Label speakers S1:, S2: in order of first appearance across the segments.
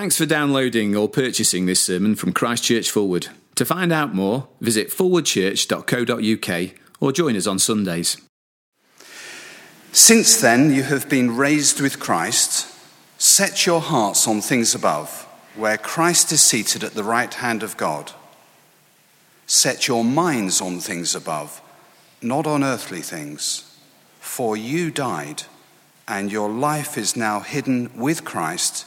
S1: Thanks for downloading or purchasing this sermon from Christ Church Fulwood. To find out more, visit forwardchurch.co.uk or join us on Sundays.
S2: Since then you have been raised with Christ, set your hearts on things above, where Christ is seated at the right hand of God. Set your minds on things above, not on earthly things. For you died, and your life is now hidden with Christ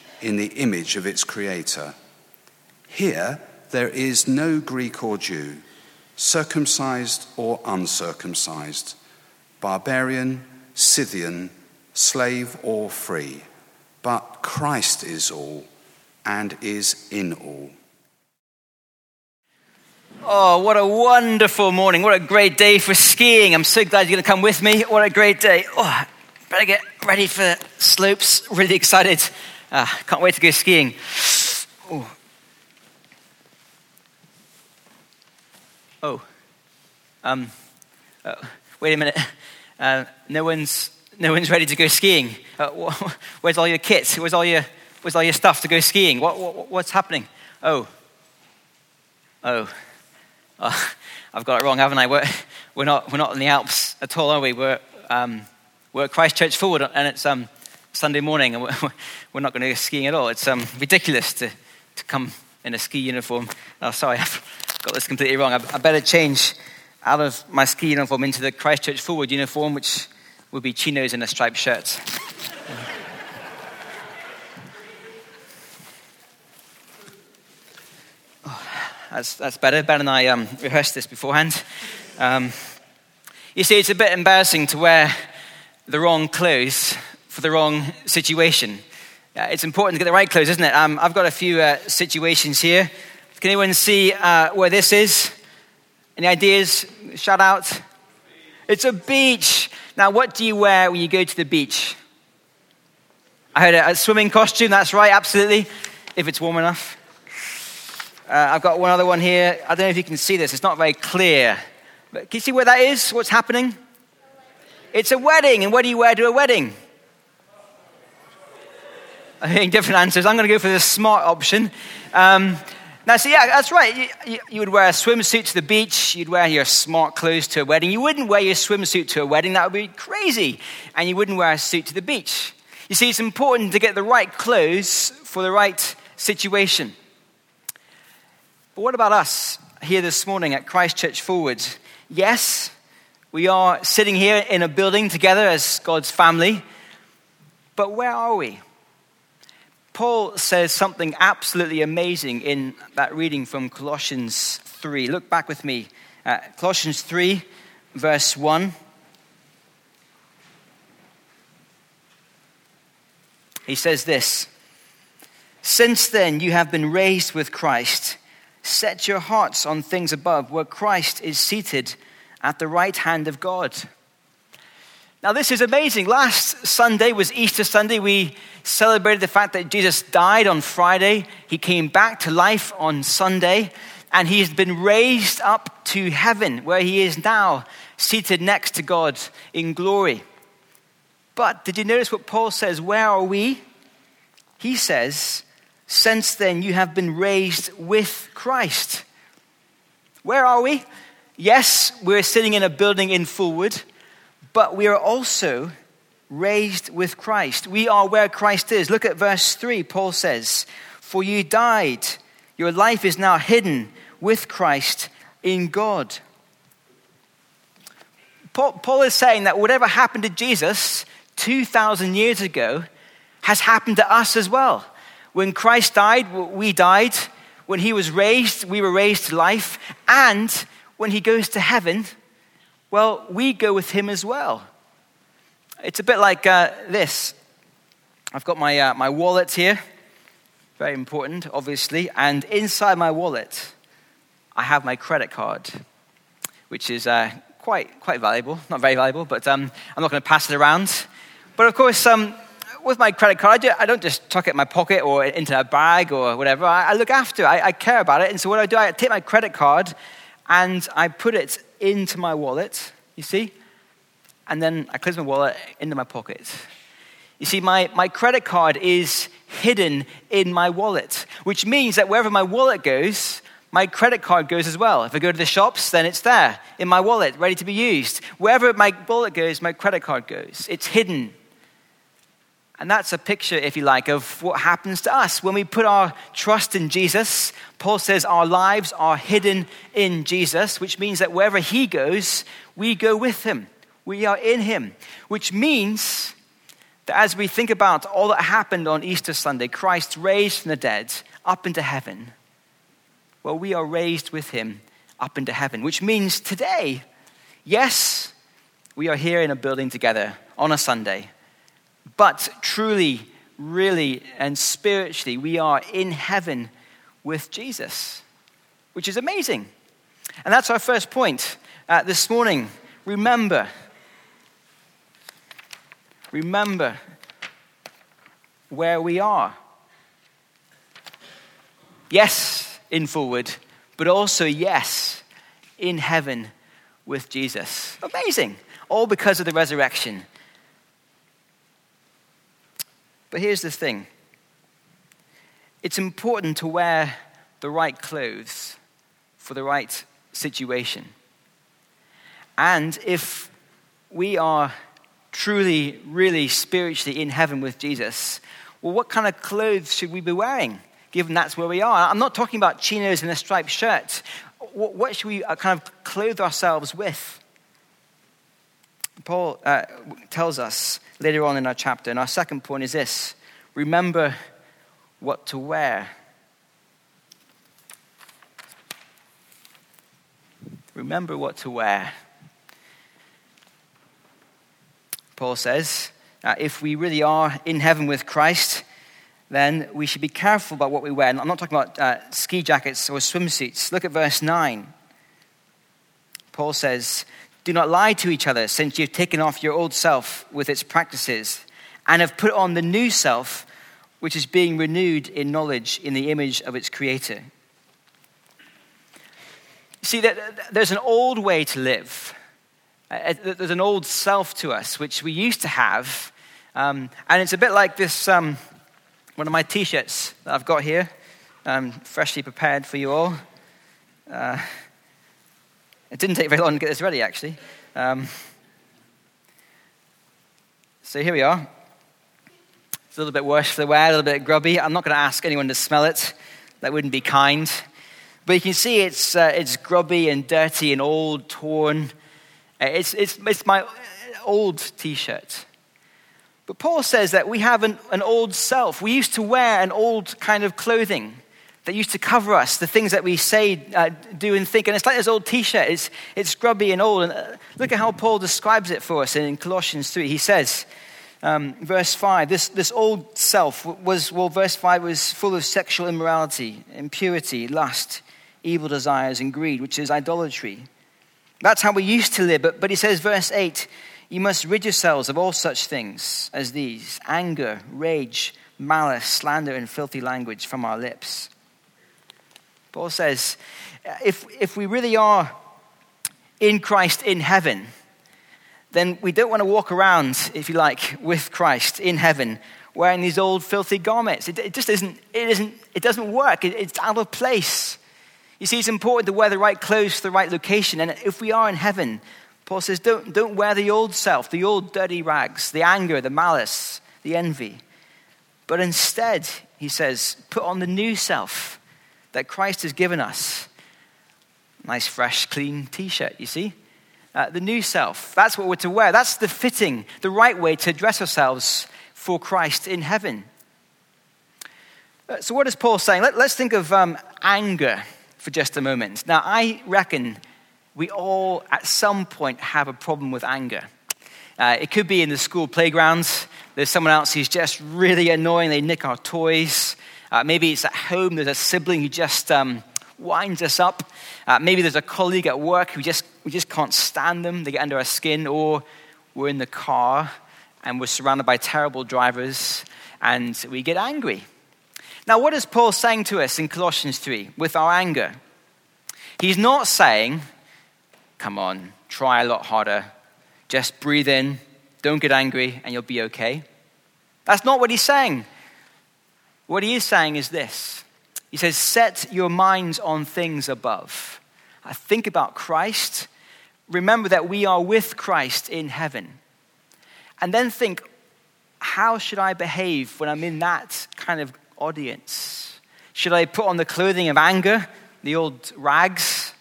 S2: in the image of its creator. Here, there is no Greek or Jew, circumcised or uncircumcised, barbarian, Scythian, slave or free, but Christ is all and is in all.
S3: Oh, what a wonderful morning. What a great day for skiing. I'm so glad you're going to come with me. What a great day. Oh, better get ready for slopes. Really excited. Uh, can't wait to go skiing. Oh. Oh. Um, uh, wait a minute. Uh, no one's no one's ready to go skiing. Uh, where's all your kits? Where's all your where's all your stuff to go skiing? What, what what's happening? Oh. Oh. oh. I've got it wrong, haven't I? We're, we're not we're not in the Alps at all, are we? We're um, we're at Christ Church Fulwood, and it's um, Sunday morning and we're not going to go skiing at all. It's um, ridiculous to, to come in a ski uniform. Oh, sorry, I've got this completely wrong. I, better change out of my ski uniform into the Christ Church Fulwood uniform, which will be chinos and a striped shirt. oh, that's, that's better. Ben and I um, rehearsed this beforehand. Um, you see, it's a bit embarrassing to wear the wrong clothes for the wrong situation. Uh, it's important to get the right clothes, isn't it? Um, I've got a few uh, situations here. Can anyone see uh, where this is? Any ideas? Shout out. It's a beach. Now, what do you wear when you go to the beach? I heard a, a swimming costume. That's right, absolutely, if it's warm enough. Uh, I've got one other one here. I don't know if you can see this. It's not very clear. But can you see where that is? What's happening? It's a wedding. And what do you wear to a wedding? Different answers. I'm going to go for the smart option. Um, now, see, yeah, that's right. You, you, would wear a swimsuit to the beach. You'd wear your smart clothes to a wedding. You wouldn't wear your swimsuit to a wedding. That would be crazy. And you wouldn't wear a suit to the beach. You see, it's important to get the right clothes for the right situation. But what about us here this morning at Christ Church Fulwood? Yes, we are sitting here in a building together as God's family. But where are we? Paul says something absolutely amazing in that reading from Colossians 3. Look back with me. Uh, Colossians 3, verse 1. He says this Since then you have been raised with Christ, set your hearts on things above, where Christ is seated at the right hand of God. Now, this is amazing. Last Sunday was Easter Sunday. We celebrated the fact that Jesus died on Friday. He came back to life on Sunday, and he has been raised up to heaven, where he is now seated next to God in glory. But did you notice what Paul says? Where are we? He says, Since then you have been raised with Christ. Where are we? Yes, we're sitting in a building in Fulwood but we are also raised with Christ. We are where Christ is. Look at verse 3. Paul says, For you died, Your life is now hidden with Christ in God. Paul, Paul is saying that whatever happened to Jesus 2,000 years ago has happened to us as well. When Christ died, we died. When he was raised, we were raised to life. And when he goes to heaven, well, we go with him as well. It's a bit like uh, this. I've got my, uh, my wallet here, very important, obviously. And inside my wallet, I have my credit card, which is uh, quite, quite valuable. Not very valuable, but um, I'm not going to pass it around. But of course, um, with my credit card, I don't just tuck it in my pocket or into a bag or whatever. I, look after it, I care about it. And so what I do, I take my credit card and I put it into my wallet, you see? And then I close my wallet into my pocket. You see, my, my credit card is hidden in my wallet, which means that wherever my wallet goes, my credit card goes as well. If I go to the shops, then it's there in my wallet, ready to be used. Wherever my wallet goes, my credit card goes. It's hidden. And that's a picture, if you like, of what happens to us. When we put our trust in Jesus, Paul says our lives are hidden in Jesus, which means that wherever he goes, we go with him. We are in him, which means that as we think about all that happened on Easter Sunday, Christ raised from the dead up into heaven, well, we are raised with him up into heaven, which means today, yes, we are here in a building together on a Sunday but truly, really, and spiritually, we are in heaven with Jesus, which is amazing. And that's our first point uh, this morning. Remember, remember where we are. Yes, in Fulwood, but also yes, in heaven with Jesus. Amazing. All because of the resurrection. But here's the thing it's important to wear the right clothes for the right situation. And if we are truly, really spiritually in heaven with Jesus, well, what kind of clothes should we be wearing, given that's where we are? I'm not talking about chinos and a striped shirt. What should we uh, kind of clothe ourselves with? Paul uh, tells us later on in our chapter. And our second point is this remember what to wear. Remember what to wear. Paul says, uh, if we really are in heaven with Christ, then we should be careful about what we wear. And I'm not talking about uh, ski jackets or swimsuits. Look at verse 9. Paul says, do not lie to each other, since you've taken off your old self with its practices and have put on the new self, which is being renewed in knowledge in the image of its creator. See, there's an old way to live. Uh, uh, there's an old self to us, which we used to have. Um, and it's a bit like this um, one of my t shirts that I've got here, um, freshly prepared for you all. Uh, it didn't take very long to get this ready, actually. Um, so here we are. It's a little bit worse for wear, a little bit grubby. I'm not going to ask anyone to smell it. That wouldn't be kind. But you can see it's, uh, it's grubby and dirty and old, torn. Uh, it's, it's, it's my old t shirt. But Paul says that we have an, an old self. We used to wear an old kind of clothing that used to cover us, the things that we say, uh, do, and think. And it's like this old t shirt, it's, it's grubby and old. And uh, look at how Paul describes it for us in Colossians 3. He says, um, verse 5, this, this old self was, well, verse 5 was full of sexual immorality, impurity, lust, evil desires, and greed, which is idolatry. That's how we used to live. But, but he says, verse 8, you must rid yourselves of all such things as these anger, rage, malice, slander, and filthy language from our lips. Paul says, if, if we really are in Christ in heaven, then we don't want to walk around, if you like, with Christ in heaven wearing these old filthy garments. It, it just isn't, it, isn't, it doesn't work. It, it's out of place. You see, it's important to wear the right clothes to the right location. And if we are in heaven, Paul says, don't, don't wear the old self, the old dirty rags, the anger, the malice, the envy. But instead, he says, put on the new self that Christ has given us. Nice, fresh, clean t shirt, you see? Uh, the new self. That's what we're to wear. That's the fitting, the right way to dress ourselves for Christ in heaven. Uh, so, what is Paul saying? Let, us think of um, anger for just a moment. Now, I reckon we all at some point have a problem with anger. Uh, it could be in the school playgrounds. There's someone else who's just really annoying. They nick our toys. Uh, maybe it's at home. There's a sibling who just um, winds us up. Uh, maybe there's a colleague at work who just, we just can't stand them. They get under our skin. Or we're in the car and we're surrounded by terrible drivers and we get angry. Now, what is Paul saying to us in Colossians 3 with our anger? He's not saying, come on, try a lot harder, just breathe in, don't get angry, and you'll be okay. That's not what he's saying. What he is saying is this He says, Set your minds on things above. I think about Christ. Remember that we are with Christ in heaven. And then think, how should I behave when I'm in that kind of audience? Should I put on the clothing of anger, the old rags?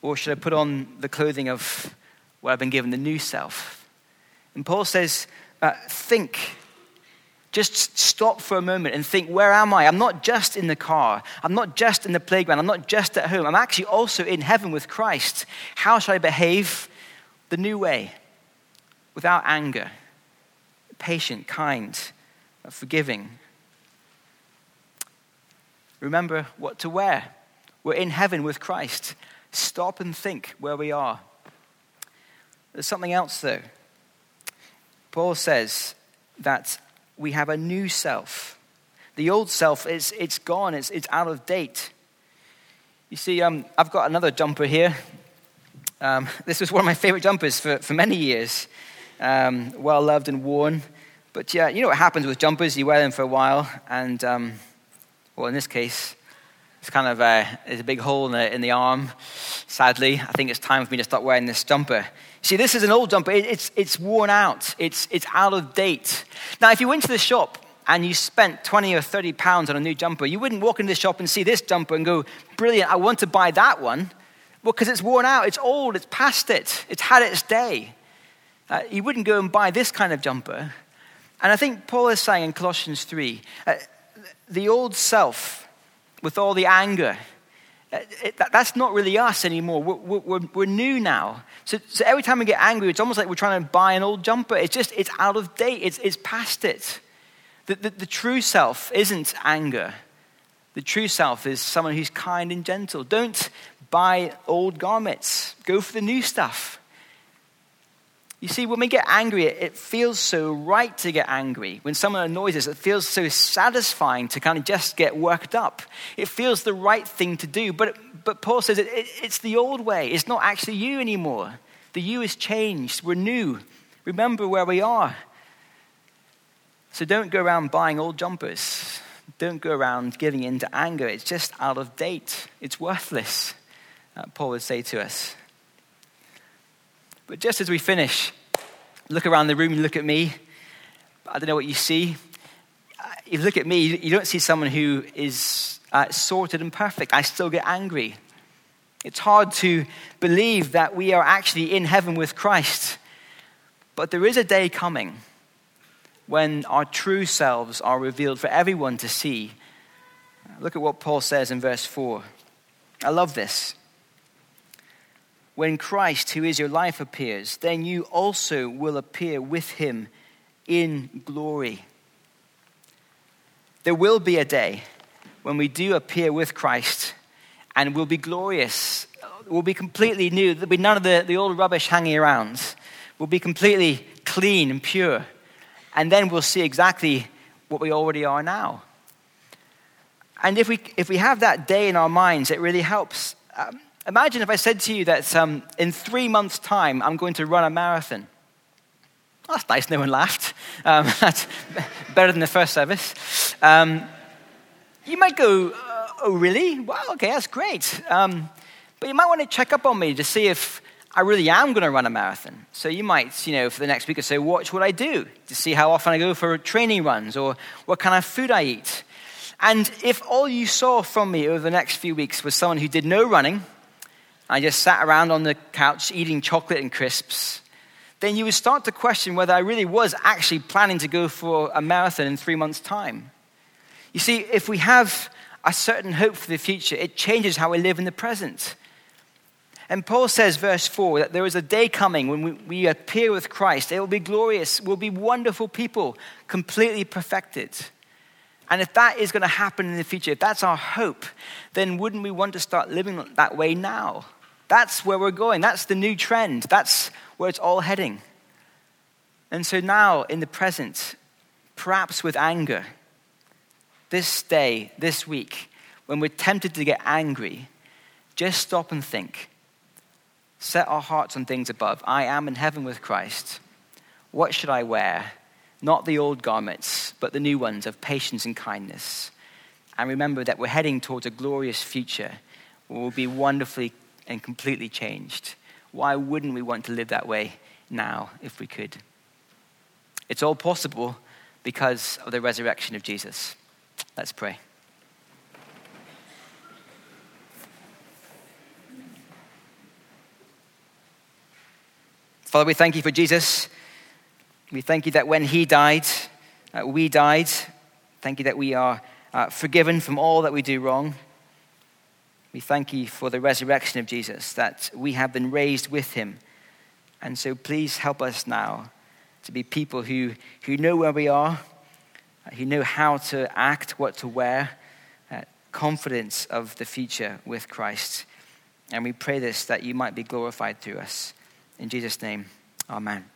S3: Or should I put on the clothing of what I've been given, the new self? And Paul says, uh, think. Just stop for a moment and think, where am I? I'm not just in the car. I'm not just in the playground. I'm not just at home. I'm actually also in heaven with Christ. How should I behave the new way? Without anger, patient, kind, forgiving, Remember what to wear. We're in heaven with Christ. Stop and think where we are. There's something else, though. Paul says that we have a new self. The old self, is, it's gone, it's, it's out of date. You see, um, I've got another jumper here. Um, this was one of my favorite jumpers for, for many years. Um, well loved and worn. But yeah, you know what happens with jumpers? You wear them for a while, and um, well, in this case, it's kind of a, there's a big hole in the, in the arm. Sadly, I think it's time for me to start wearing this jumper. See, this is an old jumper. It's, it's worn out. It's, it's out of date. Now, if you went to the shop and you spent 20 or 30 pounds on a new jumper, you wouldn't walk into the shop and see this jumper and go, brilliant, I want to buy that one. Well, because it's worn out, it's old, it's past it, it's had its day. Uh, you wouldn't go and buy this kind of jumper. And I think Paul is saying in Colossians 3 uh, the old self with all the anger, Uh, that, that's not really us anymore. We're, we're, we're new now. So, so, every time we get angry, it's almost like we're trying to buy an old jumper. It's just, it's out of date, it's, it's past it. The, the, the true self isn't anger. The true self is someone who's kind and gentle. Don't buy old garments, go for the new stuff. You see, when we get angry, it feels so right to get angry. When someone annoys us, it feels so satisfying to kind of just get worked up. It feels the right thing to do. But, but Paul says it, it, it's the old way. It's not actually you anymore. The you has changed. We're new. Remember where we are. So don't go around buying old jumpers. Don't go around giving in to anger. It's just out of date, it's worthless, uh, Paul would say to us. But just as we finish, look around the room and look at me. I don't know what you see. Uh, if you look at me, you don't see someone who is uh, sorted and perfect. I still get angry. It's hard to believe that we are actually in heaven with Christ. But there is a day coming when our true selves are revealed for everyone to see. Look at what Paul says in verse 4. I love this. When Christ, who is your life, appears, then you also will appear with him in glory. There will be a day when we do appear with Christ and we'll be glorious. We'll be completely new. There'll be none of the, the old rubbish hanging around. We'll be completely clean and pure. And then we'll see exactly what we already are now. And if we, if we have that day in our minds, it really helps. Um, Imagine if I said to you that um, in three months' time, I'm going to run a marathon. That's nice, no one laughed. Um, that's better than the first service. Um, you might go, uh, Oh, really? Well, okay, that's great. Um, but you might want to check up on me to see if I really am going to run a marathon. So you might, you know, for the next week or so, watch what I do to see how often I go for training runs or what kind of food I eat. And if all you saw from me over the next few weeks was someone who did no running, I just sat around on the couch eating chocolate and crisps, then you would start to question whether I really was actually planning to go for a marathon in three months' time. You see, if we have a certain hope for the future, it changes how we live in the present. And Paul says, verse 4, that there is a day coming when we, we appear with Christ. It will be glorious. We'll be wonderful people, completely perfected. And if that is going to happen in the future, if that's our hope, then wouldn't we want to start living that way now? That's where we're going. That's the new trend. That's where it's all heading. And so now, in the present, perhaps with anger, this day, this week, when we're tempted to get angry, just stop and think. Set our hearts on things above. I am in heaven with Christ. What should I wear? not the old garments, but the new ones of patience and kindness. And remember that we're heading towards a glorious future we'll be wonderfully and completely changed. Why wouldn't we want to live that way now if we could? It's all possible because of the resurrection of Jesus. Let's pray. Father, we thank you for Jesus. We thank you that when he died, uh, we died. Thank you that we are uh, forgiven from all that we do wrong. We thank you for the resurrection of Jesus, that we have been raised with him. And so please help us now to be people who, who know where we are, uh, who know how to act, what to wear, uh, confidence of the future with Christ. And we pray this that you might be glorified through us. In Jesus' name, amen.